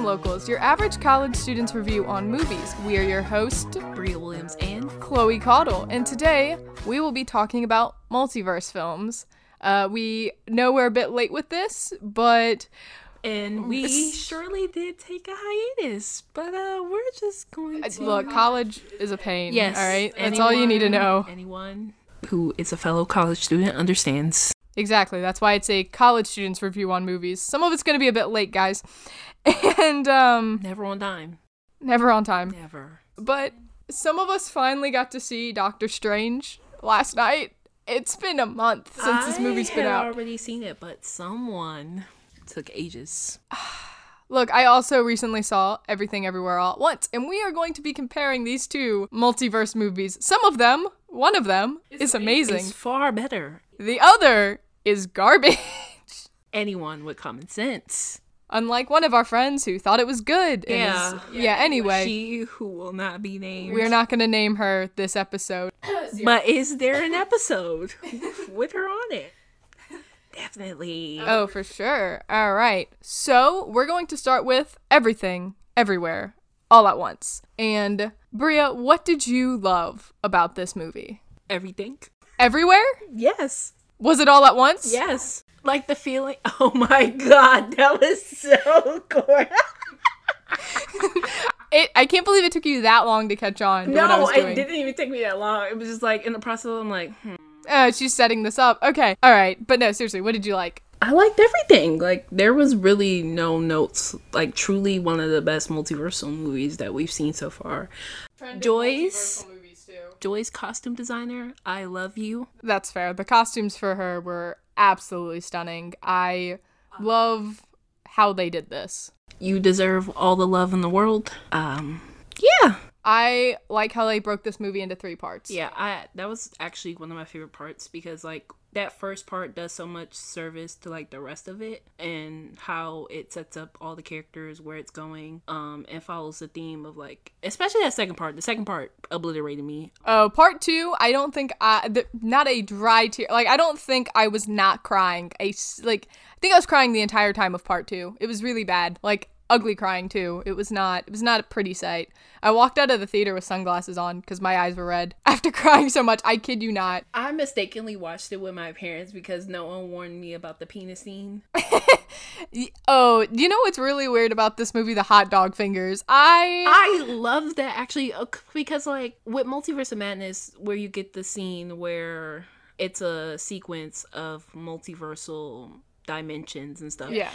Film Locals, your average college student's review on movies. We are your host, Bria Williams and Chloe Caudle, and today we will be talking about multiverse films. Uh, we know we're a bit late with this, but and we surely did take a hiatus, but uh, we're just going to look. College is a pain. Yes, all right. That's all you need to know. Anyone who is a fellow college student understands. Exactly. That's why it's a college student's review on movies. Some of it's going to be a bit late, guys. And um never on time. Never on time. Never. But some of us finally got to see Doctor Strange last night. It's been a month since I this movie's been out. I have already seen it, but someone took ages. Look, I also recently saw Everything Everywhere All at Once, and we are going to be comparing these two multiverse movies. Some of them, one of them, is amazing. It's far better. The other is garbage. Anyone with common sense. Unlike one of our friends who thought it was good. Yeah. Is, yeah, anyway. She who will not be named. We're not going to name her this episode. but is there an episode with her on it? Definitely. Oh, for sure. All right. So, we're going to start with everything, everywhere, all at once. And, Bria, what did you love about this movie? Everything. Everywhere? Yes. Was it all at once? Yes. Like the feeling. Oh my god, that was so cool. it, I can't believe it took you that long to catch on. no, it didn't even take me that long. It was just like in the process, I'm like, hmm. Uh, she's setting this up. Okay. All right. But no, seriously, what did you like? I liked everything. Like there was really no notes. Like truly one of the best multiversal movies that we've seen so far. Joyce. Joy's costume designer, I love you. That's fair. The costumes for her were absolutely stunning. I love how they did this. You deserve all the love in the world. Um, yeah. I like how they broke this movie into three parts. Yeah, I that was actually one of my favorite parts because like that first part does so much service to like the rest of it and how it sets up all the characters where it's going um and follows the theme of like especially that second part. The second part obliterated me. Oh part two i don't think i the, not a dry tear like i don't think i was not crying a like i think i was crying the entire time of part two. It was really bad. Like ugly crying too. It was not it was not a pretty sight. I walked out of the theater with sunglasses on because my eyes were red after crying so much. I kid you not. I mistakenly watched it with my parents because no one warned me about the penis scene. oh, you know what's really weird about this movie? The hot dog fingers. I I love that actually uh, because like with Multiverse of Madness, where you get the scene where it's a sequence of multiversal dimensions and stuff. Yeah.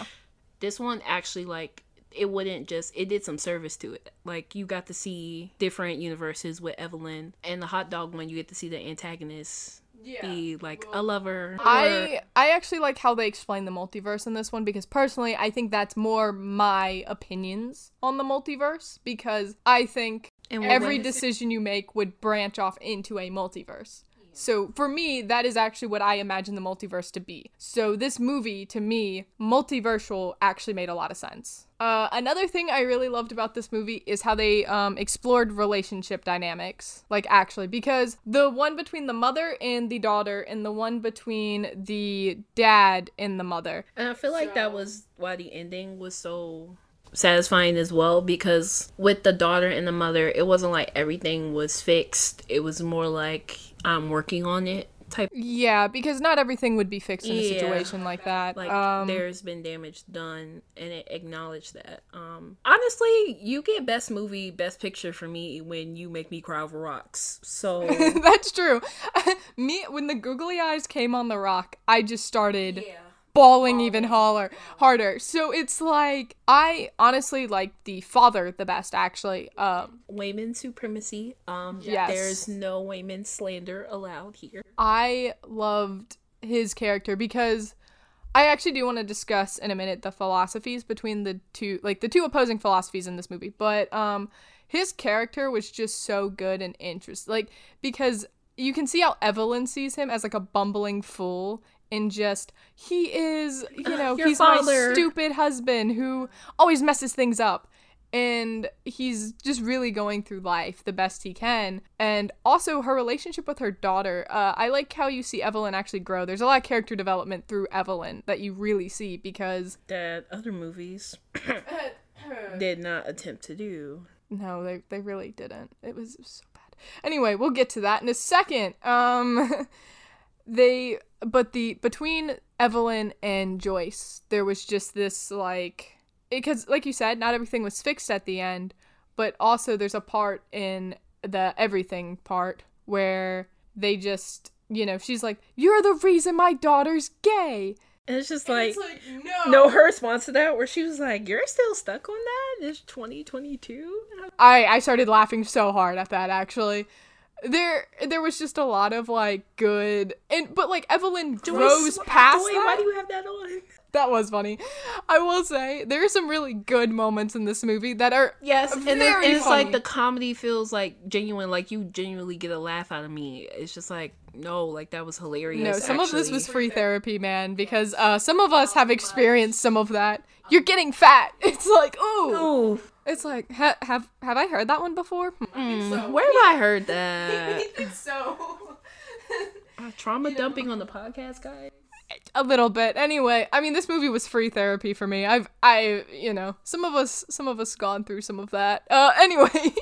This one actually like it wouldn't just it did some service to it. Like you got to see different universes with Evelyn and the hot dog one you get to see the antagonist yeah. be like a lover. I I actually like how they explain the multiverse in this one because personally I think that's more my opinions on the multiverse because I think every decision you make would branch off into a multiverse. So for me, that is actually what I imagine the multiverse to be. So this movie, to me, multiversal actually made a lot of sense. Uh, another thing I really loved about this movie is how they um, explored relationship dynamics. Like, actually, because the one between the mother and the daughter, and the one between the dad and the mother. And I feel like so... that was why the ending was so satisfying as well because with the daughter and the mother, it wasn't like everything was fixed. It was more like I'm working on it type. Yeah, because not everything would be fixed in yeah. a situation like that. Like um, there's been damage done, and it acknowledged that. Um, honestly, you get best movie, best picture for me when you make me cry over rocks. So that's true. me when the googly eyes came on the rock, I just started. Yeah bawling even holler, harder. So it's like I honestly like the father the best actually. Um Waymond supremacy. Um yes. there's no Waymond slander allowed here. I loved his character because I actually do want to discuss in a minute the philosophies between the two like the two opposing philosophies in this movie. But um his character was just so good and interesting. Like because you can see how Evelyn sees him as like a bumbling fool and just he is you know he's father. my stupid husband who always messes things up and he's just really going through life the best he can and also her relationship with her daughter uh, i like how you see evelyn actually grow there's a lot of character development through evelyn that you really see because that other movies did not attempt to do. No, they they really didn't. It was so bad. Anyway, we'll get to that in a second. Um they but the between Evelyn and Joyce, there was just this like because like you said, not everything was fixed at the end, but also there's a part in the everything part where they just, you know, she's like, "You're the reason my daughter's gay." And it's just like, it's like no. no, her response to that, where she was like, "You're still stuck on that? It's 2022." I I started laughing so hard at that actually. There there was just a lot of like good and but like Evelyn grows Joyce, past Joy, that. Why do you have that on? that was funny. I will say there are some really good moments in this movie that are Yes, and, and it's like the comedy feels like genuine, like you genuinely get a laugh out of me. It's just like, no, like that was hilarious. no, some of this was free therapy, man, because uh, some of us have experienced some of that. You're getting fat. It's like, ooh, Ooh, it's like, ha- have have I heard that one before? mm, where have I heard that? think so. Uh, trauma dumping on the podcast, guys. a little bit. Anyway, I mean, this movie was free therapy for me. I've, I, you know, some of us, some of us gone through some of that. Uh, anyway,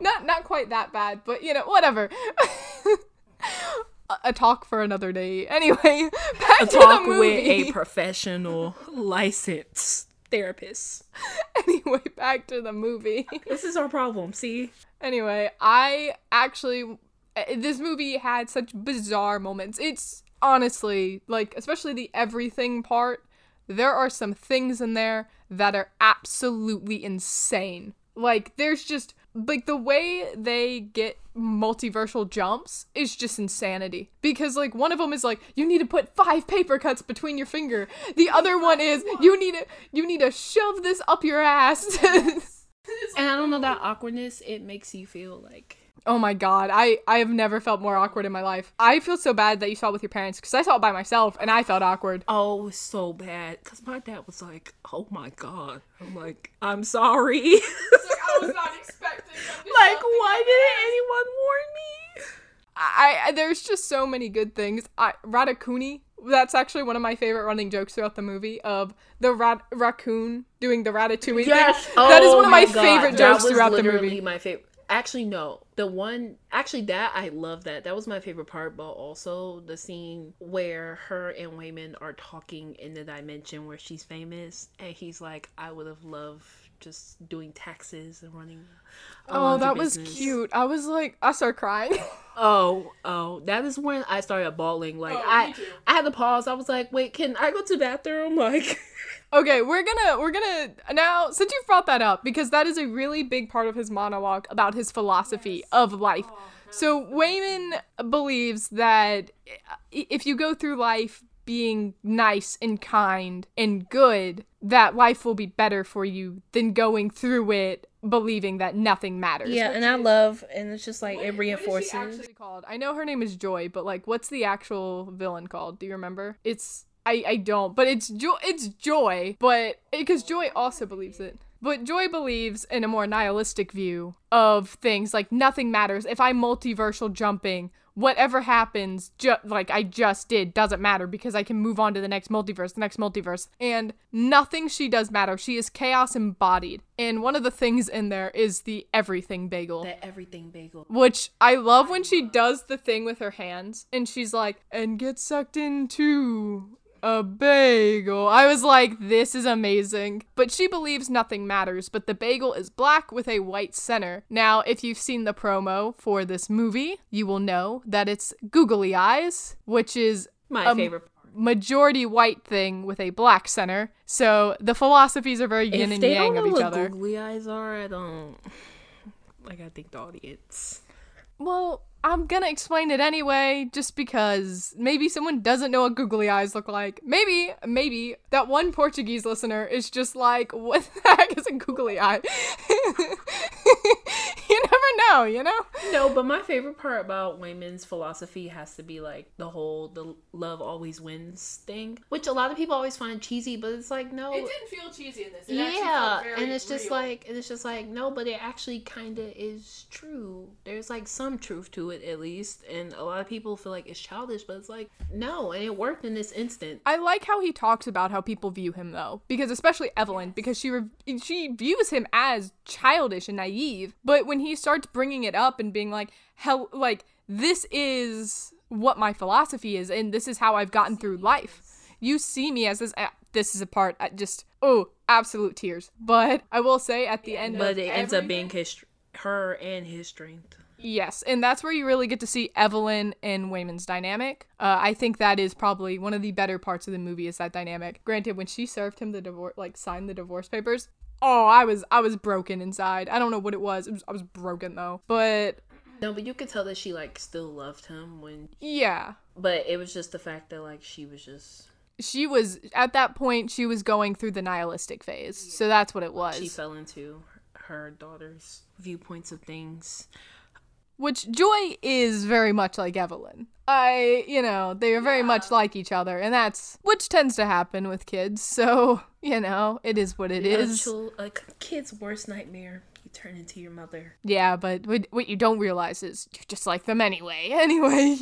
not not quite that bad, but you know, whatever. a, a talk for another day. Anyway, back A to talk the with a professional licensed therapist. Anyway, back to the movie. This is our problem. See, Anyway, I actually uh, this movie had such bizarre moments. It's honestly like especially the everything part, there are some things in there that are absolutely insane. Like there's just like the way they get multiversal jumps is just insanity. Because like one of them is like you need to put five paper cuts between your finger. The other one is you need to you need to shove this up your ass. And I don't know that awkwardness. It makes you feel like Oh my god, I I have never felt more awkward in my life. I feel so bad that you saw it with your parents because I saw it by myself and I felt awkward. oh so bad because my dad was like, "Oh my god," I'm like, "I'm sorry." I was not expecting. like, why didn't anyone warn me? I, I there's just so many good things. I Ratatouille. That's actually one of my favorite running jokes throughout the movie of the rat, raccoon doing the ratatouille. thing. that is oh one of my, God. favorite jokes throughout the movie. My favorite. Actually, no. The one, actually, that I love that. That was my favorite part, but also the scene where her and Waymond are talking in the dimension where she's famous, and he's like, "I would have loved just doing taxes and running." Oh, that was business." cute. I was like, I started crying. Oh, oh, that is when I started bawling. Like Oh, I. I had to pause. I was like, "Wait, can I go to the bathroom?" Like, Okay, we're gonna we're gonna now since you brought that up because that is a really big part of his monologue about his philosophy of life. So Waymond believes that if you go through life being nice and kind and good, that life will be better for you than going through it believing that nothing matters. yeah, and I love, and it's just like What- it what is she reinforces. actually called? I know her name is Joy, but like, what's the actual villain called? Do you remember? It's I I don't, but it's Joy. It's Joy, but eh, because Joy also believes it. But Joy believes in a more nihilistic view of things like nothing matters. If I'm multiversal jumping, whatever happens, ju- like I just did, doesn't matter because I can move on to the next multiverse, the next multiverse. And nothing she does matter. She is chaos embodied. And one of the things in there is the everything bagel that everything bagel. which I love when she does the thing with her hands and she's like, and get sucked into a bagel. I was like, this is amazing. But she believes nothing matters, but the bagel is black with a white center. Now, if you've seen the promo for this movie, you will know that it's googly eyes, which is My favorite. majority white thing with a black center. So the philosophies are very yin if and they yang don't of know each what other. googly eyes are, I don't. Like, I think the audience. Well, I'm gonna explain it anyway, just because maybe someone doesn't know what googly eyes look like. Maybe, maybe that one Portuguese listener is just like, what the heck is a googly eye? you know, you know? No, but my favorite part about Waymond's philosophy has to be like the whole the love always wins thing, which a lot of people always find cheesy, but it's like no. It didn't feel cheesy in this. yeah, and it's just like and it's just like no, but it actually kind of is true. There's like some truth to it at least, and a lot of people feel like it's childish, but it's like no, and it worked in this instant. I like how he talks about how people view him though, because especially Evelyn, because she re- she views him as childish and naive, but when he starts bringing it up and being like, "Hell, like this is what my philosophy is, and this is how I've gotten through life." You see me as this. Uh, this is a part. I just oh, absolute tears. But I will say at the end, But it ends up being his her and his strength. Yes, and that's where you really get to see Evelyn and Waymond's dynamic. Uh, I think that is probably one of the better parts of the movie is that dynamic. Granted, when she served him the divorce, like signed the divorce papers, oh, I was I was broken inside. I don't know what it was. It was I was broken though. But No, but you could tell that she like still loved him when, yeah, but it was just the fact that like she was just she was at that point. She was going through the nihilistic phase, so that's what it was. she fell into her daughter's viewpoints of things. Which Joy is very much like Evelyn. I, you know, they are very much like each other, and that's which tends to happen with kids. So, you know, it is what it is. Actual, A kid's worst nightmare. You turn into your mother. Yeah, but what, you don't realize is you're just like them anyway. Anyway,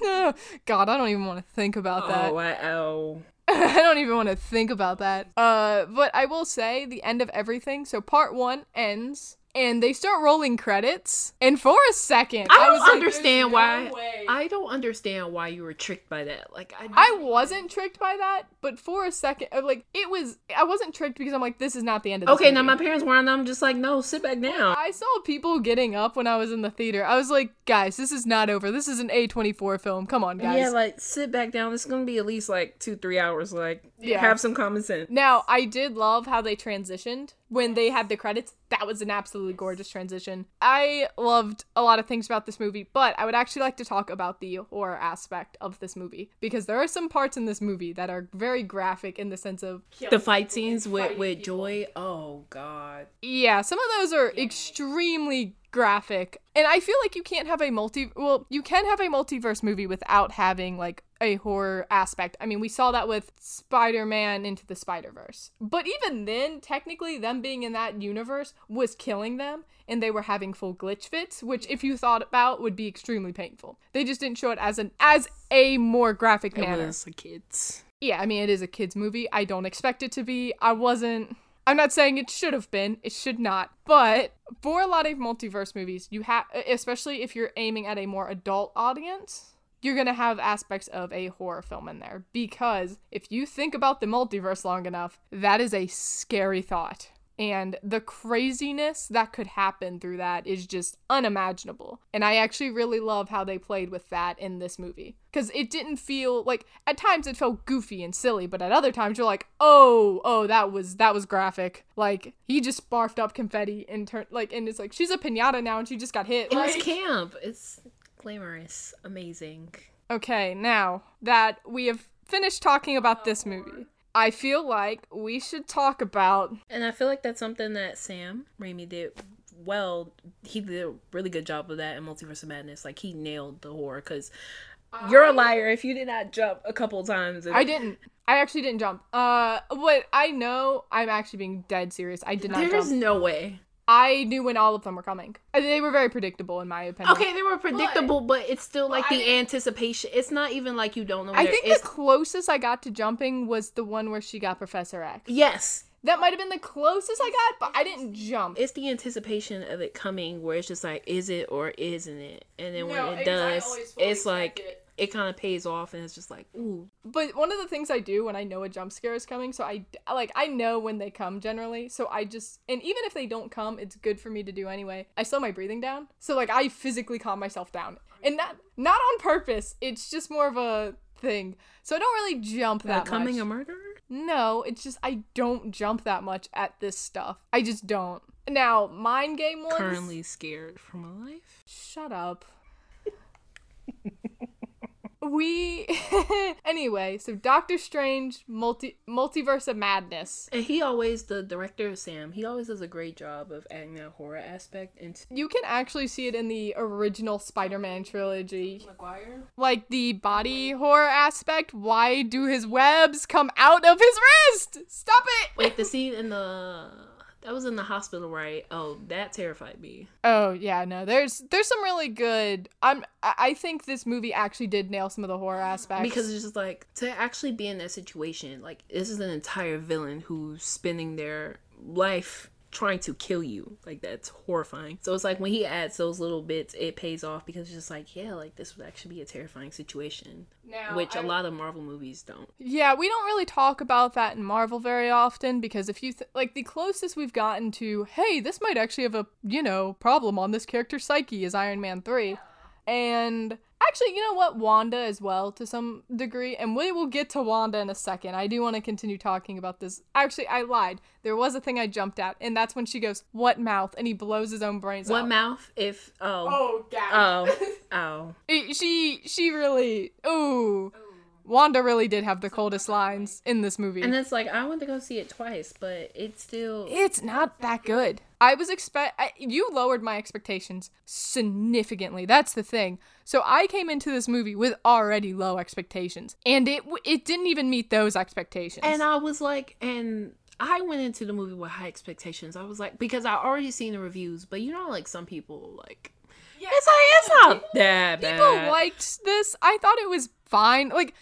God, I don't even want to think about that. Oh, I, oh. I don't even want to think about that. Uh, but I will say the end of everything. So part one ends, and they start rolling credits. And for a second, I don't like, understand "There's why. no. I don't understand why you were tricked by that. Like I, I wasn't tricked by that, but for a second, uh, like it was, I wasn't tricked because I'm like, this is not the end of. This okay, now my parents were on. I'm just like, no, sit back down. I saw people getting up when I was in the theater. I was like, guys, this is not over. This is an A24 film. Come on, guys. Yeah, like sit back down. It's gonna be at least like two, three hours. Like, Yeah. have some common sense. Now, I did love how they transitioned when they had the credits. That was an absolutely gorgeous transition. I loved a lot of things about this movie, but I would actually like to talk about the horror aspect of this movie because there are some parts in this movie that are very graphic in the sense of The fight scenes with with Joy. Oh God. Yeah, some of those are extremely graphic. And I feel like you can't have a multi well, you can have a multiverse movie without having like a horror aspect. I mean, we saw that with Spider-Man into the Spider-Verse. But even then, technically them being in that universe was killing them and they were having full glitch fits, which if you thought about would be extremely painful. They just didn't show it as an as a more graphic It manner. was the kids. Yeah, I mean, it is a kids' movie. I don't expect it to be. I wasn't. I'm not saying it should have been. It should not. But for a lot of multiverse movies, you have, especially if you're aiming at a more adult audience, you're gonna have aspects of a horror film in there because if you think about the multiverse long enough, that is a scary thought. And the craziness that could happen through that is just unimaginable. And I actually really love how they played with that in this movie. Because it didn't feel like at times it felt goofy and silly, but at other times you're like, oh, oh, that was that was graphic. Like he just barfed up confetti and turned like and it's like she's a pinata now and she just got hit. It was camp. It's glamorous, amazing. Okay, now that we have finished talking about this movie, I feel like we should talk about And I feel like that's something that Sam Raimi did well. He did a really good job of that in Multiverse of Madness. Like he nailed the horror because you're a liar if you did not jump a couple times. I didn't. I actually didn't jump. Uh, what I know, I'm actually being dead serious. I did not There's jump. no way. I knew when all of them were coming. They were very predictable, in my opinion. Okay, they were predictable, but, it's still like the didn't- anticipation. It's not even like you don't know. I whether think it's the closest I got to jumping was the one where she got Professor X. yes. That might have been the closest I got, but I didn't jump. It's the anticipation of it coming where it's just like, is it or isn't it? And then when it because does, it's like it. It kind of pays off, and it's just like, ooh, But one of the things I do when I know a jump scare is coming, so I like I know when they come generally. So I just and even if they don't come, it's good for me to do anyway. I slow my breathing down, so like I physically calm myself down, and not not on purpose. It's just more of a thing. So I don't really jump that becoming much. a murderer. no, it's just I don't jump that much at this stuff. I just don't. Now mind game ones. Currently scared for my life. Shut up. We anyway, so Doctor Strange multi multiverse of madness. And he always, the director Sam, he always does a great job of adding that horror aspect into You can actually see it in the original Spider-Man trilogy. Maguire. Like the body horror aspect. Why do his webs come out of his wrist? Stop it! Wait, the scene in the that was in the hospital, right? Oh, that terrified me. Oh yeah, no. There's there's some really good. I'm I I think this movie actually did nail some of the horror aspects Because it's just like to actually be in that situation, like this is an entire villain who's spending their life trying to kill you. Like that's horrifying. So it's like when he adds those little bits, it pays off because it's just like, yeah, like this would actually be a terrifying situation. Now, which a I- lot of Marvel movies don't. Yeah, we don't really talk about that in Marvel very often because if you th- like the closest we've gotten to, hey, this might actually have a, you know, problem on this character's psyche is Iron Man 3. And actually, you know what? Wanda as well to some degree, and we will get to Wanda in a second. I do want to continue talking about this. Actually, I lied. There was a thing I jumped at, and that's when she goes, "What mouth?" and he blows his own brains What out. What mouth? If oh Oh, God. oh oh. She she really ooh. Wanda really did have the coldest lines in this movie. And it's like I went to go see it twice, but it's still It's not that good. I was expect I, you lowered my expectations significantly. That's the thing. So I came into this movie with already low expectations, and it it didn't even meet those expectations. And I was like, and I went into the movie with high expectations. I was like, because I already seen the reviews, but you know, like some people, like it's like it's not that bad. people liked this. I thought it was fine. Like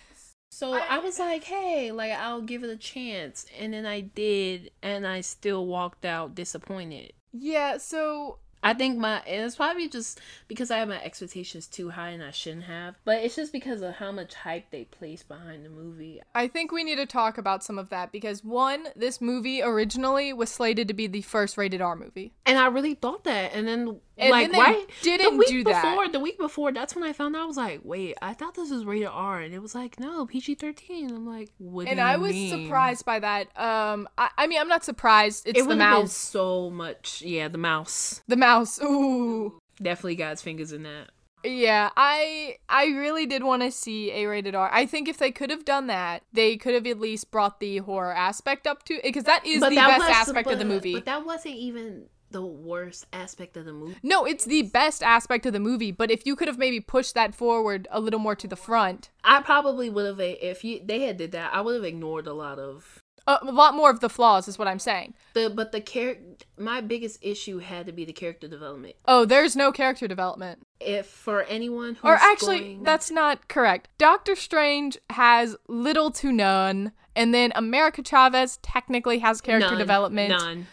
so I was like, hey, like I'll give it a chance, and then I did, and I still walked out disappointed. yeah, so I think my it's probably just because I have my expectations too high and I shouldn't have. But it's just because of how much hype they placed behind the movie. I think we need to talk about some of that because one, this movie originally was slated to be the first rated R movie. And I really thought that. And then And like right didn't the week do before, that. the week before, that's when I found out I was like, wait, I thought this was rated R and it was like, no, PG thirteen. I'm like, what and do you I was mean? surprised by that. Um, I, I mean, I'm not surprised. It's It the mouse. so much yeah, the mouse. The mouse. Ooh. Definitely got his fingers in that. Yeah, I I really did want to see a rated R. I think if they could have done that, they could have at least brought the horror aspect up to because that is the that best was- aspect of the movie. But that wasn't even the worst aspect of the movie. no, it's the best aspect of the movie, but if you could have maybe pushed that forward a little more to the front, I probably would have if you they had did that. I would have ignored a lot of uh, a lot more of the flaws is what I'm saying. the but the character. My biggest issue had to be the character development. Oh, there's no character development. If for anyone who's Or actually, going- that's not correct. Doctor Strange has little to none, and then America Chavez technically has character None, development. None.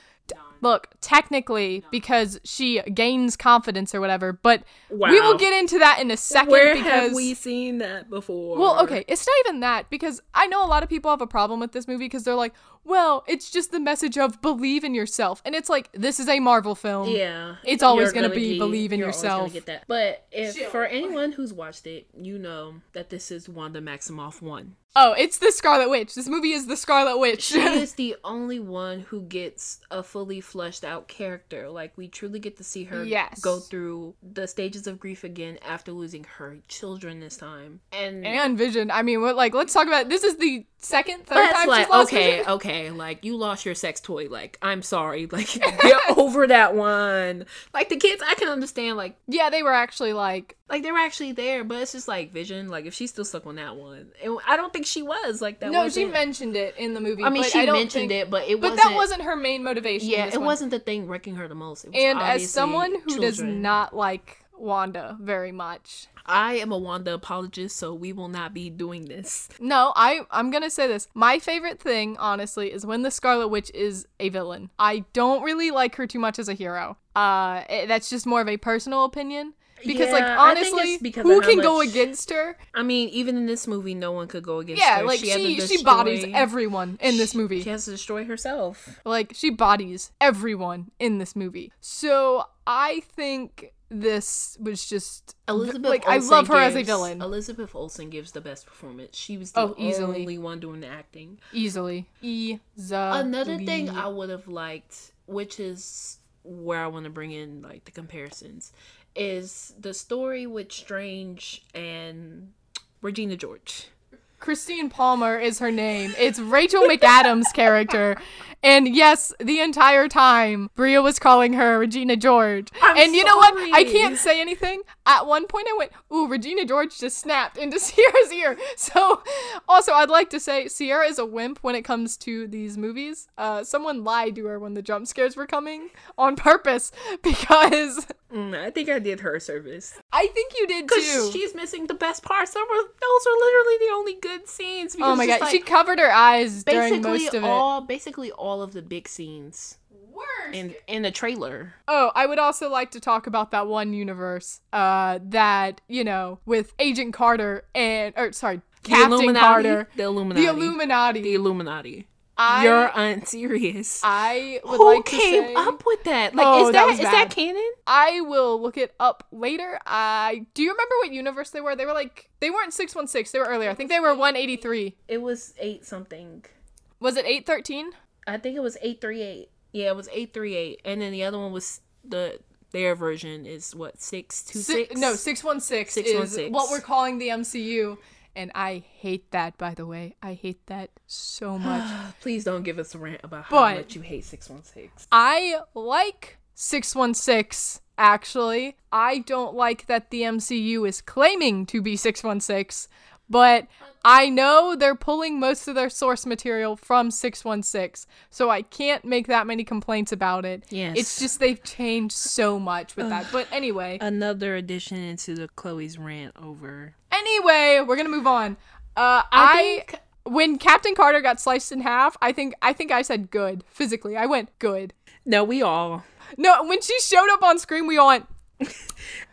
Look, technically, because she gains confidence or whatever, but we will get into that in a second Where because have we seen that before? well, okay, it's not even that because I know a lot of people have a problem with this movie because they're like, well, it's just the message of believe in yourself, and it's like this is a Marvel film. Yeah, It's always gonna be believe in you're always gonna yourself. Get that. But if for anyone who's watched it, you know that this is Wanda Maximoff one. Oh, it's the Scarlet Witch. This movie is the Scarlet Witch. She is the only one who gets a fully fleshed out character. Like we truly get to see her Yes. go through the stages of grief again after losing her children this time. And, and Vision. I mean, what? Like, let's talk about. This is the second, third that's time like she's lost okay, Vision. okay, like you lost your sex toy. Like I'm sorry. Like get over that one. Like the kids, I can understand. Like Yeah, they were actually like, like they were actually there, but it's just like Vision. Like if she's still stuck on that one, and I don't think she was. Like that. no, she mentioned it in the movie. I mean, but she I don't mentioned think- it, but it But that wasn't her main motivation. Yeah, it one. wasn't the thing wrecking her the most. It was And as someone who does not like Wanda very much, I am a Wanda apologist, so we will not be doing this. no, I I'm gonna say this. My favorite thing, honestly, is when the Scarlet Witch is a villain. I don't really like her too much as a hero. Uh, eh, that's just more of a personal opinion. Because, like, Yeah, think honestly, because who can go against her? I mean, even in this movie, no one could go against Yeah, her. Yeah like she, had to she she bodies everyone in this movie. She has to destroy herself. Like she bodies everyone in this movie. So I think this was just Elizabeth like I love her as a villain Elizabeth Olsen gives the best performance. She was the Oh, easily. only one doing the acting. easily. Easily. Another thing I would have liked, which is where I want to bring in like the comparisons, is the story with Strange and Regina George. Christine Palmer is her name. It's Rachel McAdams' character. And yes, the entire time Bria was calling her Regina George. I'm and you know what? I can't say anything. At one point I went, "Ooh, Regina George just snapped into Sierra's ear." So, also I'd like to say Sierra is a wimp when it comes to these movies. Uh someone lied to her when the jump scares were coming on purpose because Mm, I think I did her a service. I think you did Because too. she's missing the best parts. Those are literally the only good scenes. Oh my god, just she covered her eyes during basically most of it. all basically all of the big scenes Worst. in in the trailer. Oh, I would also like to talk about that one universe uh that, you know, with Agent Carter and or sorry, Captain Illuminati. Carter. The Illuminati. The Illuminati. The Illuminati. I You're unserious. I would Who like to came say up with that? Like, Oh, is that that was is bad. that canon? I will look it up later. I do you remember what universe they were? They were like they weren't 616, they were earlier. I think they were 183. It was eight something. Was it 813? I think it was eight three eight. Yeah, it was eight three eight, and then the other one was the their version is what six two Si- six. No, 616 is 616. what we're calling the MCU. And I hate that, by the way. I hate that so much. Please don't give us a rant about how But- much you hate six one six. I like 616, actually. I don't like that the MCU is claiming to be 616, but I know they're pulling most of their source material from 616, so I can't make that many complaints about it. Yes. It's just they've changed so much with that. But anyway, Another addition into the Chloe's rant over. anyway, we're gonna move on. Uh, I, I think- when Captain Carter got sliced in half, I think I think I said good physically. I went good. No, we all. No, when she showed up on screen, we all went.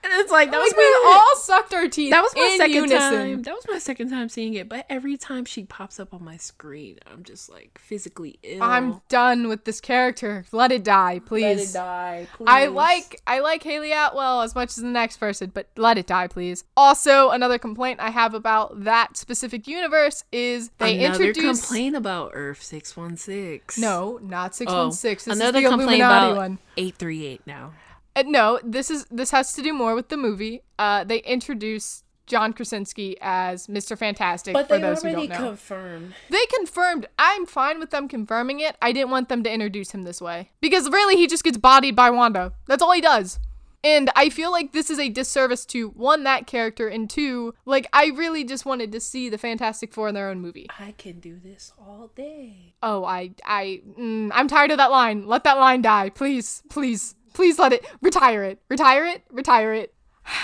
And it's like that Like was we my all sucked our teeth. that was my second unison. time. That was my second time seeing it. But every time she pops up on my screen, I'm just like physically ill. I'm done with this character. Let it die, please. Let it die. Please. I like I like Hayley Atwell as much as the next person, but let it die, please. Also, another complaint I have about that specific universe is they another introduced complaint about Earth six one six. no, not six one six. Oh, another is the complaint Illuminati about one. eight three eight now. Uh, no, this is this has to do more with the movie. Uh, they introduce John Krasinski as Mr. Fantastic. But for they those who already don't know. confirmed. They confirmed. I'm fine with them confirming it. I didn't want them to introduce him this way. Because really, he just gets bodied by Wanda. That's all he does. And I feel like this is a disservice to one, that character, and two, like, I really just wanted to see the Fantastic Four in their own movie. I can do this all day. Oh, I, I, mm, I'm tired of that line. Let that line die. Please, please, please let it, retire it, retire it, retire it.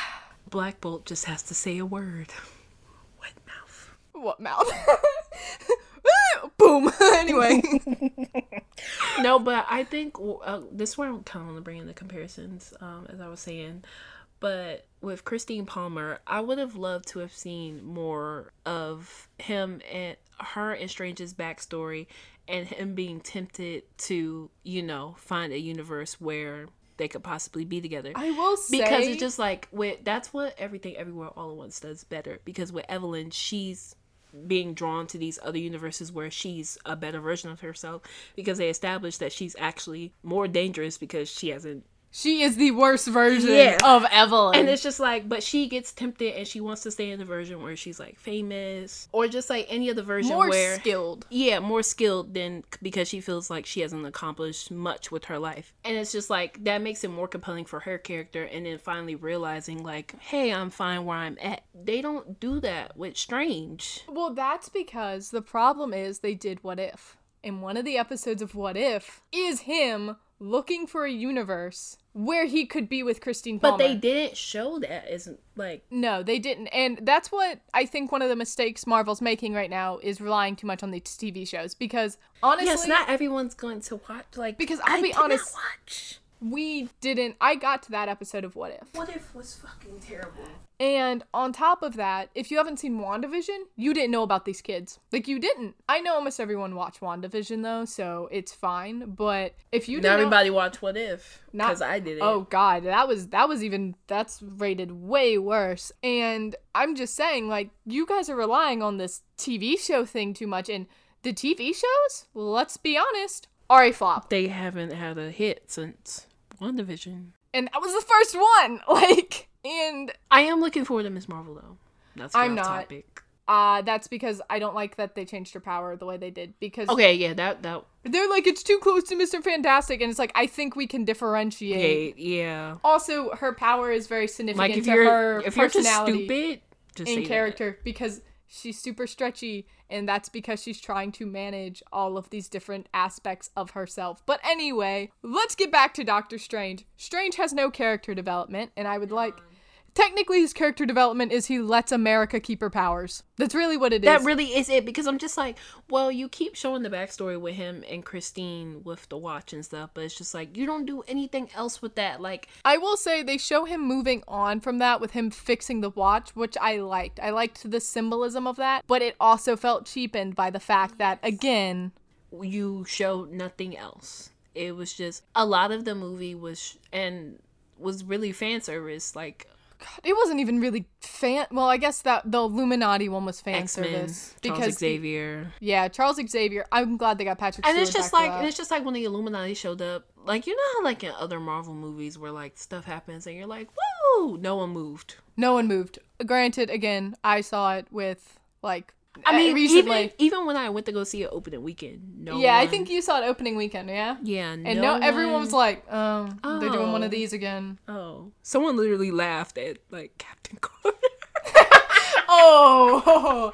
Black Bolt just has to say a word. Wet mouth. What mouth? Boom. anyway. no, but I think uh, this is where I'm kind of want to bring in the comparisons, um, as I was saying. But with Christine Palmer, I would have loved to have seen more of him and her and Strange's backstory, and him being tempted to, you know, find a universe where they could possibly be together. I will say. because it's just like with that's what everything everywhere all at once does better because with evelyn she's being drawn to these other universes where she's a better version of herself because they established that she's actually more dangerous because she hasn't She is the worst version Yeah. of Evelyn. and it's just like but she gets tempted and she wants to stay in the version where she's like famous or just like any other version more where skilled. yeah, more skilled than because she feels like she hasn't accomplished much with her life. And it's just like that makes it more compelling for her character and then finally realizing like, "Hey, I'm fine where I'm at." They don't do that with Strange. Well, that's because the problem is they did What If. And one of the episodes of What If is him looking for a universe where he could be with Christine Palmer. But they didn't show that isn't like No, they didn't. And that's what I think one of the mistakes Marvel's making right now is relying too much on these TV shows because honestly yes, not everyone's going to watch like Because I'll I be honest- watch. We didn't I got to that episode of What If. What if was fucking terrible. And on top of that, if you haven't seen WandaVision, you didn't know about these kids. Like you didn't. I know almost everyone watched WandaVision though, so it's fine. But if you didn't know- everybody watch What If Not- because I did it. Oh god, that was that was even that's rated way worse. And I'm just saying like you guys are relying on this TV show thing too much and the TV shows, let's be honest, are a flop. they haven't had a hit since WandaVision. And that was the first one. Like and I am looking forward to Miss Marvel though. That's I'm not. topic. Uh, that's because I don't like that they changed her power the way they did. Because Okay, yeah, that that they're like, it's too close to Mr. Fantastic. And it's like, I think we can differentiate. yeah, yeah. Also, her power is very significant Like to her if you're just personality stupid, just say in that. character because she's super stretchy and that's because she's trying to manage all of these different aspects of herself. But anyway, let's get back to Doctor Strange. Strange has no character development and I would like technically his character development is he lets America keep her powers. That's really what it is. That really is it because I'm just like, well, you keep showing the backstory with him and Christine with the watch and stuff, but it's just like you don't do anything else with that. Like, I will say they show him moving on from that with him fixing the watch, which I liked. I liked the symbolism of that, but it also felt cheapened by the fact that again, you showed nothing else. It was just a lot of the movie was and was really fan service. Like God, it wasn't even really fan. Well, I guess that the Illuminati one was fan X Men, service Charles Xavier, yeah, Charles Xavier. I'm glad they got Patrick. and it's just like and it's just like when the Illuminati showed up. Like you know how like in other Marvel movies where like stuff happens and you're like, woo, no one moved. no one moved. Granted, again, I saw it with like. I mean, recently. even even when I went to go see it opening weekend, no. yeah, I think you saw it opening weekend. Yeah. Yeah, And no, everyone one- was like, "Oh, they're doing one of Oh. these again." Oh, someone literally laughed at like Captain Carter. Oh,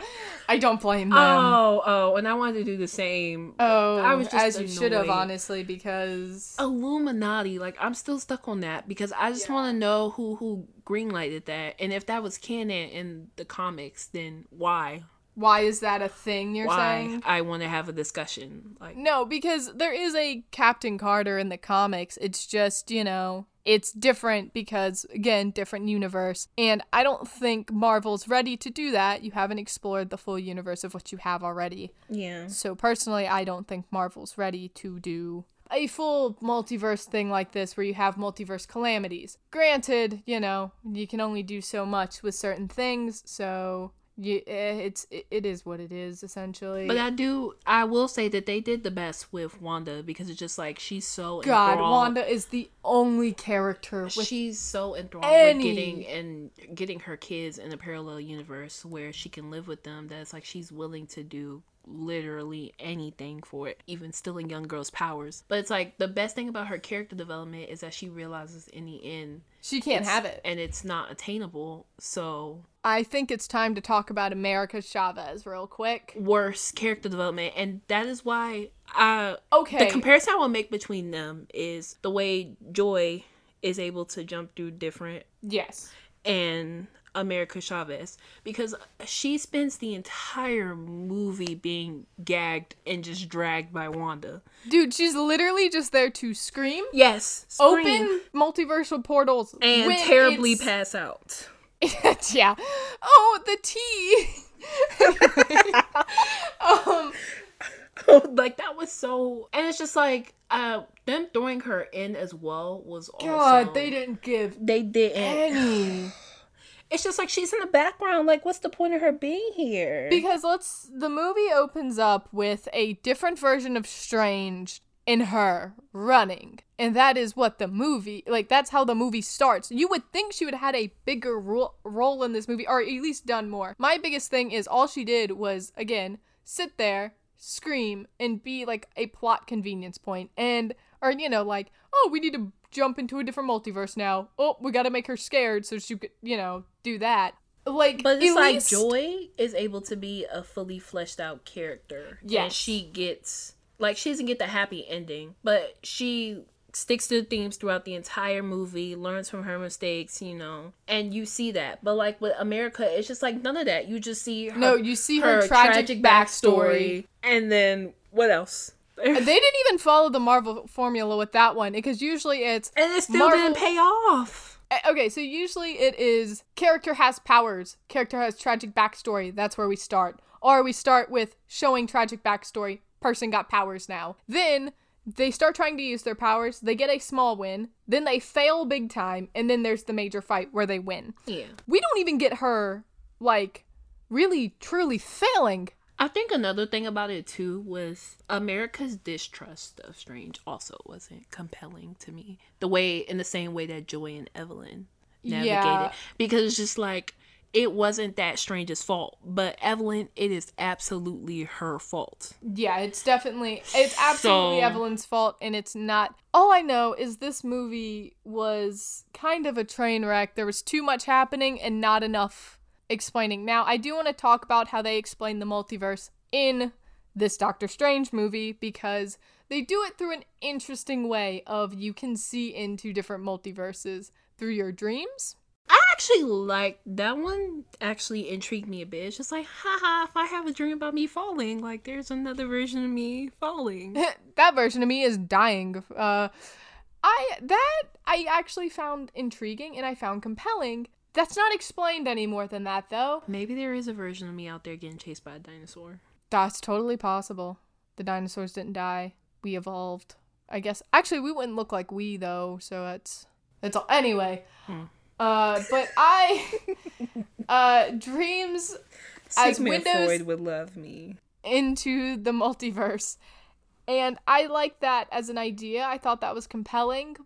I don't blame them. oh, oh, and I wanted to do the same. Oh, I was just as you should have, honestly, because Illuminati, like I'm still stuck on that because I just want to know who who greenlighted that, and if that was canon in the comics, then why? Why is that a thing you're why? saying? I want to have a discussion. Like, No, because there is a Captain Carter in the comics. It's just, you know, it's different because, again, different universe. And I don't think Marvel's ready to do that. You haven't explored the full universe of what you have already. yeah, So, personally, I don't think Marvel's ready to do a full multiverse thing like this where you have multiverse calamities. Granted, you know, you can only do so much with certain things, so you, eh, it's it, it is what it is essentially. but I do. I will say that they did the best with Wanda because it's just like she's so God, enthralled. Wanda is the only character with she's so enthralled any- with getting and getting her kids in a parallel universe where she can live with them that's like she's willing to do literally anything for it even stealing young girls powers but it's like the best thing about her character development is that she realizes in the end she can't have it. and it's not attainable so I think it's time to talk about America Chavez real quick. worse character development and that is why uh, i Okay. the comparison i will make between them is the way joy is able to jump through different yes. and America Chavez because she spends the entire movie being gagged and just dragged by Wanda. Dude, she's literally just there to scream, Yes, open multiversal portals, and terribly pass out. yeah. Oh, the tea. um, like that was so, and it's just like uh them throwing her in as well was also. God, they didn't give They didn't. any. It's just like she's in the background. Like, what's the point of her being here? Because let's the movie opens up with a different version of Strange in her running. And that is what the movie like that's how the movie starts. You would think she would have had a bigger ro- role in this movie or at least done more. My biggest thing is all she did was again sit there, scream and be like a plot convenience point. and or you know like, "Oh, we need to jump into a different multiverse now. Oh, we got to make her scared so she could, you know, do that." Like But it's like least- Joy is able to be a fully fleshed out character. Yeah. Yes. she gets like she doesn't get the happy ending, but she sticks to the themes throughout the entire movie, learns from her mistakes, you know. And you see that. But like with America, it's just like none of that. You just see her, No, you see her, tragic, backstory. And then what else? They didn't even follow the Marvel formula with that one because usually it's and it still Marvel- didn't pay off. eh, okay. So usually it is character has powers, character has tragic backstory. That's where we start, or we start with showing tragic backstory. Person got powers now. Then they start trying to use their powers. They get a small win. Then they fail big time, and then there's the major fight where they win. Yeah. We don't even get her like really truly failing. I think another thing about it too was America's distrust of Strange also wasn't compelling to me. The way, in the same way that Joy and Evelyn navigated, Yeah. because it's just like it wasn't that strange's fault. But Evelyn, it is absolutely her fault. Yeah, it's definitely it's absolutely So- Evelyn's fault and it's not all I know is this movie was kind of a train wreck. There was too much happening and not enough explaining. Now, I do want to talk about how they explain the multiverse in this Doctor Strange movie because they do it through an interesting way of you can see into different multiverses through your dreams. I actually like that one. Actually intrigued me a bit. It's just like, haha, if I have a dream about me falling, like there's another version of me falling. that version of me is dying. Uh, I that I actually found intriguing and I found compelling. That's not explained any more than that, though. Maybe there is a version of me out there getting chased by a dinosaur. That's totally possible. The dinosaurs didn't die. We evolved. I guess. Actually, we wouldn't look like we though. So that's that's all. Anyway. Hmm. Uh, but I, uh, dreams as windows Freud would love me. into the multiverse. And I like that as an idea. I thought that was compelling,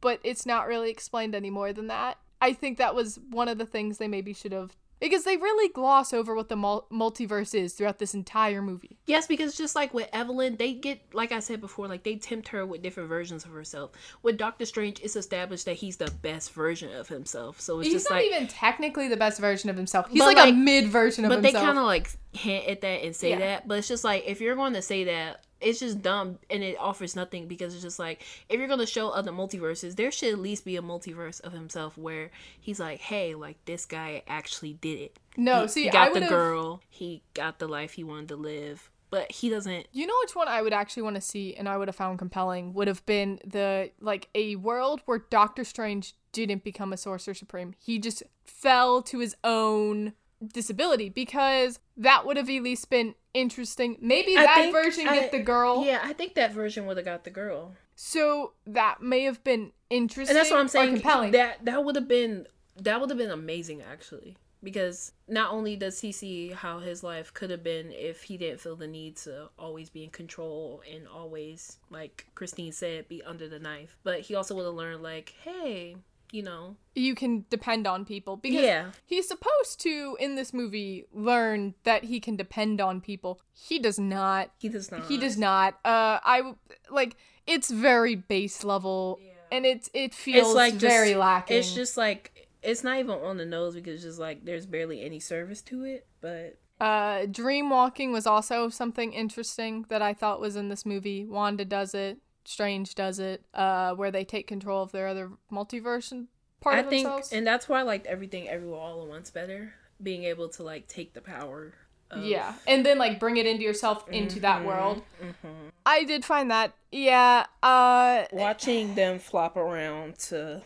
but it's not really explained any more than that. I think that was one of the things they maybe should have because they really gloss over what the mul- multiverse is throughout this entire movie. Yes, because just like with Evelyn, they get like I said before, like they tempt her with different versions of herself. With Doctor Strange, it's established that he's the best version of himself. So it's He's just not like even technically the best version of himself. He's But, like, a mid version of himself. but they kind of like hint at that and say Yeah. that but it's just like if you're going to say that it's just dumb and it offers nothing because it's just like if you're going to show other multiverses there should at least be a multiverse of himself where he's like hey like this guy actually did it no, he, see, he I got the would've- girl he got the life he wanted to live but he doesn't You know which one I would actually want to see and I would have found compelling would have been the like a world where Doctor Strange didn't become a sorcerer supreme. He just fell to his own disability because that would have at least been interesting. Maybe I that version I- get the girl. yeah i think that version would have got the girl So that may have been interesting and that's what i'm saying compelling. that that would have been that would have been amazing actually because not only does he see how his life could have been if he didn't feel the need to always be in control and always like christine said be under the knife but he also would have learned like hey you know you can depend on people because yeah he's supposed to in this movie learn that he can depend on people. He does not. he does not He does not. Uh, I like it's very base level, and it's it feels it's like just- very lacking. it's just like it's not even on the nose because it's just like there's barely any service to it but uh, dream walking was also something interesting that I thought was in this movie. Wanda does it. Strange does it. Uh, where they take control of their other multiverse and part I of think, themselves. and that's why I liked everything everywhere all at once better. Being able to like take the power. Of, yeah, and then like bring it into yourself into that Mhm, world. mhm. I did find that. Yeah. Uh, Watching them flop around to.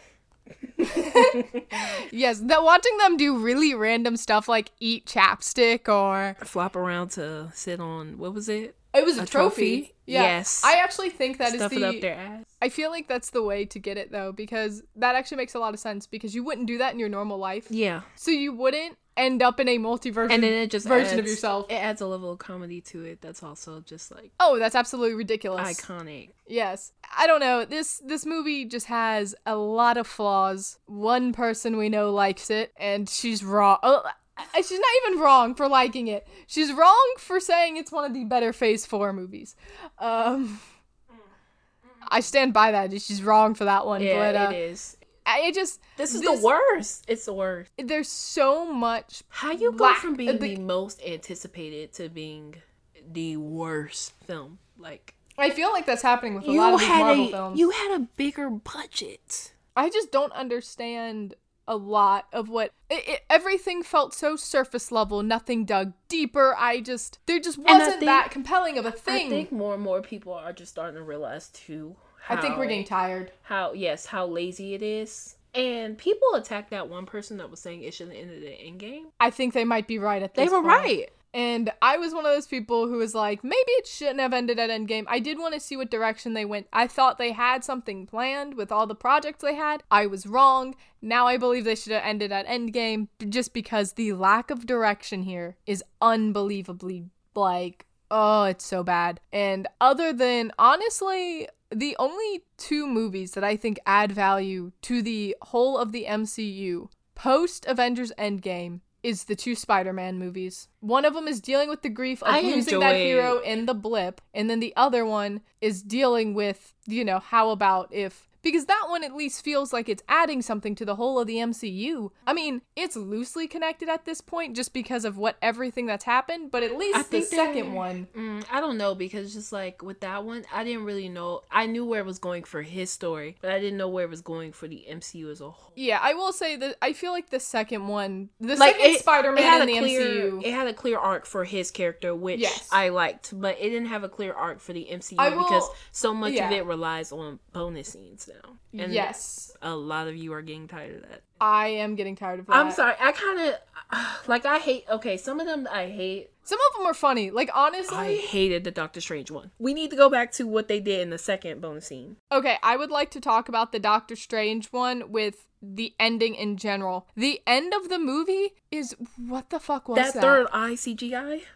yes. That watching them do really random stuff like eat chapstick or flop around to sit on what was it? It was a, A trophy. trophy? Yeah. Yes. I actually think that is Stuff the. their ass. I feel like that's the way to get it though, because that actually makes a lot of sense. Because you wouldn't do that in your normal life, Yeah, so you wouldn't end up in a multiverse and then it just version of yourself. It adds a level of comedy to it. That's also just like Oh, that's absolutely ridiculous. iconic. Yes. I don't know. This this movie just has a lot of flaws. One person we know likes it, and she's raw. Oh, she's not even wrong for liking it. She's wrong for saying it's one of the better Phase Four movies. Um, I stand by that. She's wrong for that one. Yeah, but uh, it is. I it just This is this- the worst. It's the worst. there's so much. How you go from being the- the most anticipated to being the worst film? Like I feel like that's happening with a lot of these had Marvel a films. you had a bigger budget. I just don't understand a lot of what it, it, everything felt so surface level. Nothing dug deeper. I just there just wasn't think- that compelling of a thing. I think more and more people are just starting to realize too. I think we're getting tired. how yes how lazy it is and people attacked that one person that was saying it should have ended at endgame I think they might be right at this they were point. right And I was one of those people who was like, maybe it shouldn't have ended at Endgame. I did want to see what direction they went. I thought they had something planned with all the projects they had. I was wrong. Now I believe they should have ended at Endgame just because the lack of direction here is unbelievably like, oh, it's so bad. And other than, honestly, the only two movies that I think add value to the whole of the MCU post Avengers Endgame is the two Spider-Man movies. One of them is dealing with the grief of I losing that hero in the blip, and then the other one is dealing with, you know, how about if because that one at least feels like it's adding something to the whole of the MCU. I mean, it's loosely connected at this point just because of what everything that's happened, but at least I the second one Mm, I don't know because just like with that one, I didn't really know. I knew where it was going for his story, but I didn't know where it was going for the MCU as a whole. Yeah, I will say that I feel like the second one, the Like second it, Spider-Man it had in a the clear, MCU. It had a clear arc for his character, which Yes. I liked, but it didn't have a clear arc for the MCU will- because so much of it relies on bonus scenes now. And yes, a lot of you are getting tired of that. I am getting tired of that. I'm sorry. I kind of like I hate. Okay, some of them I hate. Some of them are funny. Like honestly, I hated the Doctor Strange one. We need to go back to what they did in the second bonus scene. Okay, I would like to talk about the Doctor Strange one with the ending in general. The end of the movie is what the fuck was that, that? third eye CGI was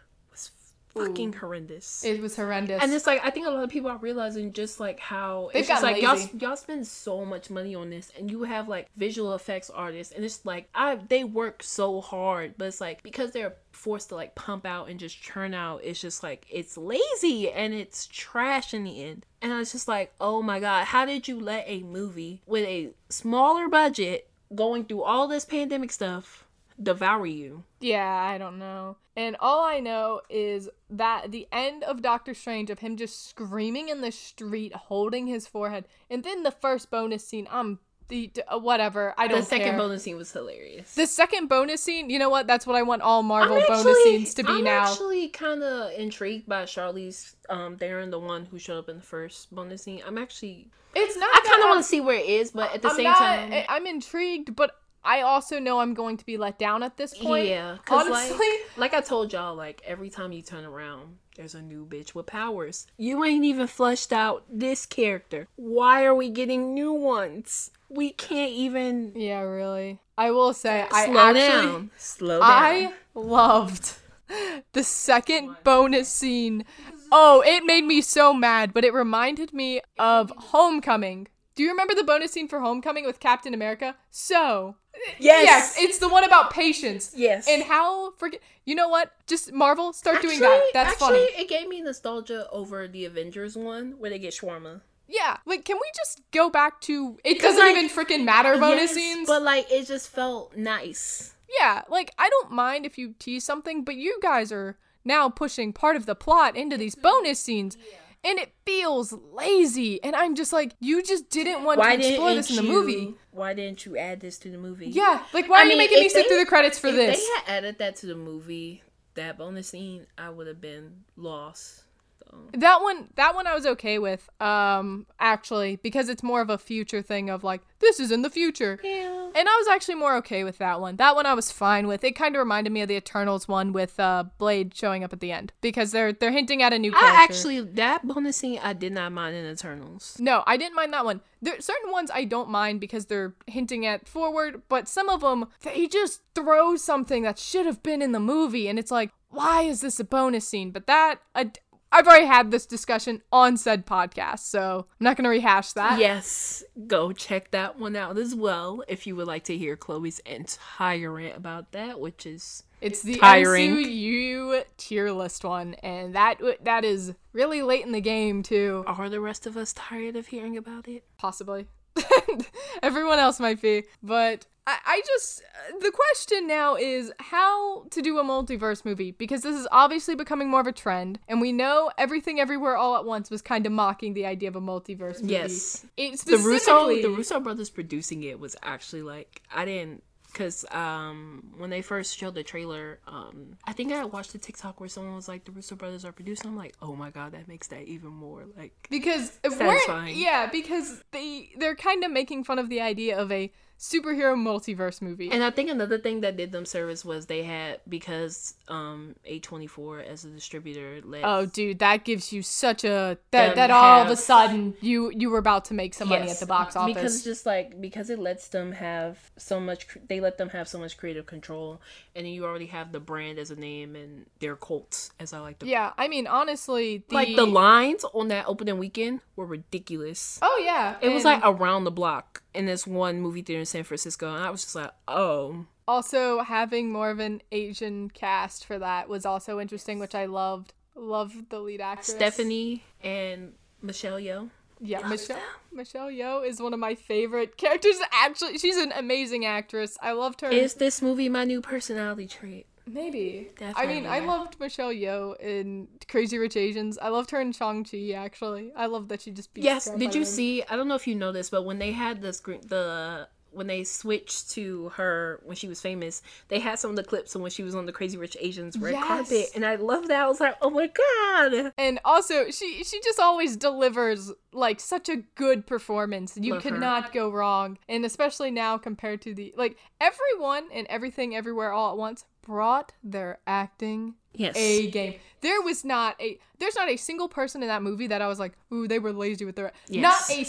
fucking horrendous. It was horrendous. and it's like I think a lot of people are realizing just like how They've it's just like y'all y'all spend so much money on this and you have like visual effects artists and it's like I they work so hard but it's like because they're forced to like pump out and just churn out it's just like it's lazy and it's trash in the end. And I was just like, "Oh my god, how did you let a movie with a smaller budget going through all this pandemic stuff devour you?" yeah, I don't know. And all I know is that the end of Doctor Strange of him just screaming in the street, holding his forehead, and then the first bonus scene. I'm the uh, whatever. I don't know. The second care. bonus scene was hilarious. The second bonus scene, you know what? That's what I want all Marvel I'm bonus scenes to be now. I'm actually kind of intrigued by Charlize um, Theron, the one who showed up in the first bonus scene. I'm actually, it's not. I kind of want to see where it is, but at the I'm same not- time, I'm intrigued, but I also know I'm going to be let down at this point. yeah, honestly. like, like I told y'all, like every time you turn around, there's a new bitch with powers. You ain't even fleshed out this character. Why are we getting new ones? We can't even yeah, really. I will say, I slow actually, down. Slow down. I loved the second bonus scene. Oh, it made me so mad, but it reminded me of Homecoming. Do you remember the bonus scene for Homecoming with Captain America? So, yes, yes, it's the one about patience. yes. And how forget you know what? Just Marvel start doing that. That's actually, funny. it gave me nostalgia over the Avengers one where they get shawarma. Yeah, like can we just go back to it Because, doesn't like, even freaking matter bonus Yes, scenes? But like it just felt nice. yeah, like I don't mind if you tease something, but you guys are now pushing part of the plot into these bonus scenes. And it feels lazy, and I'm just like, you just didn't want Why to explore this in the you- movie. Why didn't you add this to the movie? Yeah, like why I are you making me if sit they- through the credits for if this? they had added that to the movie, that bonus scene, I would have been lost. That one, that one I was okay with. Um, actually, because it's more of a future thing of like this is in the future. Yeah. And I was actually more okay with that one. That one I was fine with. It kind of reminded me of the Eternals one with uh, Blade showing up at the end because they're they're hinting at a new character. I actually that bonus scene I did not mind in Eternals. no, I didn't mind that one. There certain ones I don't mind because they're hinting at forward, but some of them they just throw something that should have been in the movie, and it's like, why is this a bonus scene? But that I, I've already had this discussion on said podcast, so I'm not gonna rehash that. Yes, go check that one out as well if you would like to hear Chloe's entire rant about that, which is It's the Tiring. MCU tier list one, and that that is really late in the game too. are the rest of us tired of hearing about it? Possibly, everyone else might be, but I, I just the question now is how to do a multiverse movie because this is obviously becoming more of a trend, and we know everything everywhere all at once was kind of mocking the idea of a multiverse movie. Yes. it The Russo the Russo brothers producing it was actually like I didn't because um when they first showed the trailer um I think I watched a TikTok where someone was like the Russo brothers are producing I'm like oh my god that makes that even more like because Satisfying. yeah because they they're kind of making fun of the idea of a superhero multiverse movie. And I think another thing that did them service was they had because um A24 as a distributor let oh dude that gives you such a that that all of a sudden you you were about to make some money at the box office. because just like because it lets them have so much they let them have so much creative control and then you already have the brand as a name and their cults as I like to yeah i mean honestly the, like the lines on that opening weekend were ridiculous. oh yeah It was like around the block in this one movie theater in San Francisco, and I was just like, oh, also having more of an Asian cast for that was also interesting, which I loved. Loved the lead actress. Stephanie and Michelle Yeoh. Yeah, Michelle Michelle Yeoh is one of my favorite characters. Actually, she's an amazing actress. I loved her. Is this movie my new personality trait? Maybe. I mean, I loved Michelle Yeoh in Crazy Rich Asians. I loved her in Shang Chi. Actually, I love that she just beats Yes. Did you see? I don't know if you noticed, but when they had the screen, the when they switched to her when she was famous, they had some of the clips of when she was on the Crazy Rich Asians red Yes. carpet, and I love that. I was like, oh my god. And also, she she just always delivers like such a good performance. You Love her. cannot go wrong. And especially now compared to the like everyone and everything everywhere all at once brought their acting Yes. a game. There was not a there's not a single person in that movie that I was like, ooh, they were lazy with their Yes. not a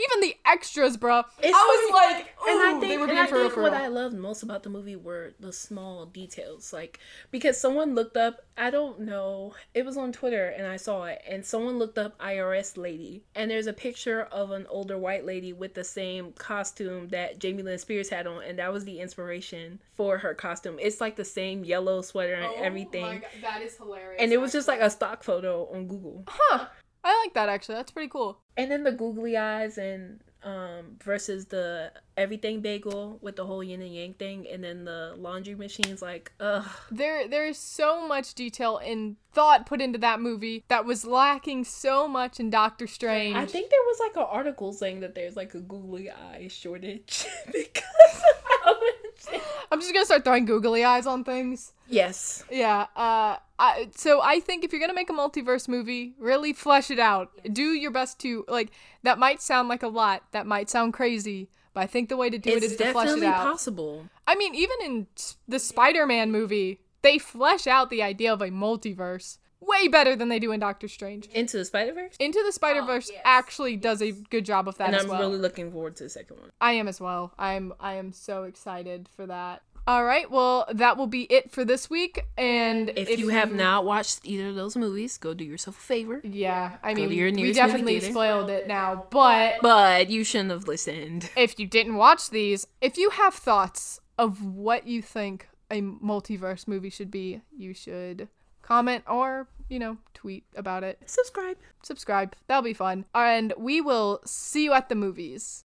even the extras, bro. It's I was like, ooh, and I think, they were being I for think for what real. I loved most about the movie were the small details. Like, because someone looked up, I don't know, it was on Twitter and I saw it, and someone looked up IRS lady, and there's a picture of an older white lady with the same costume that Jamie Lynn Spears had on, and that was the inspiration for her costume. It's like the same yellow sweater and oh everything. Oh my God, that is hilarious. And it was just like a stock photo on Google. huh. I like that actually. That's pretty cool. And then the googly eyes and um versus the everything bagel with the whole yin and yang thing and then the laundry machines like ugh There there is so much detail and thought put into that movie that was lacking so much in Doctor Strange. I think there was like an article saying that there's like a googly eye shortage because of how much I'm just gonna start throwing googly eyes on things. yes Yeah. Uh. I, so I think if you're gonna make a multiverse movie, really flesh it out. Do your best to like. That might sound like a lot. That might sound crazy. But I think the way to do it it's to flesh it definitely out. possible I mean, even in the Spider-Man movie, they flesh out the idea of a multiverse way better than they do in Doctor Strange. into the spider-verse Into the Spider Verse oh, yes. actually does a good job of that and i'm well. really looking forward to the second one I am as well. I'm I am so excited for that. All right, well that will be it for this week. And if, you have not watched either of those movies go do yourself a favor yeah, I Go mean we definitely spoiled it now. But but you shouldn't have listened if you didn't watch these, if you have thoughts of what you think a multiverse movie should be, you should comment or you know tweet about it. subscribe Subscribe. That'll be fun. And we will see you at the movies.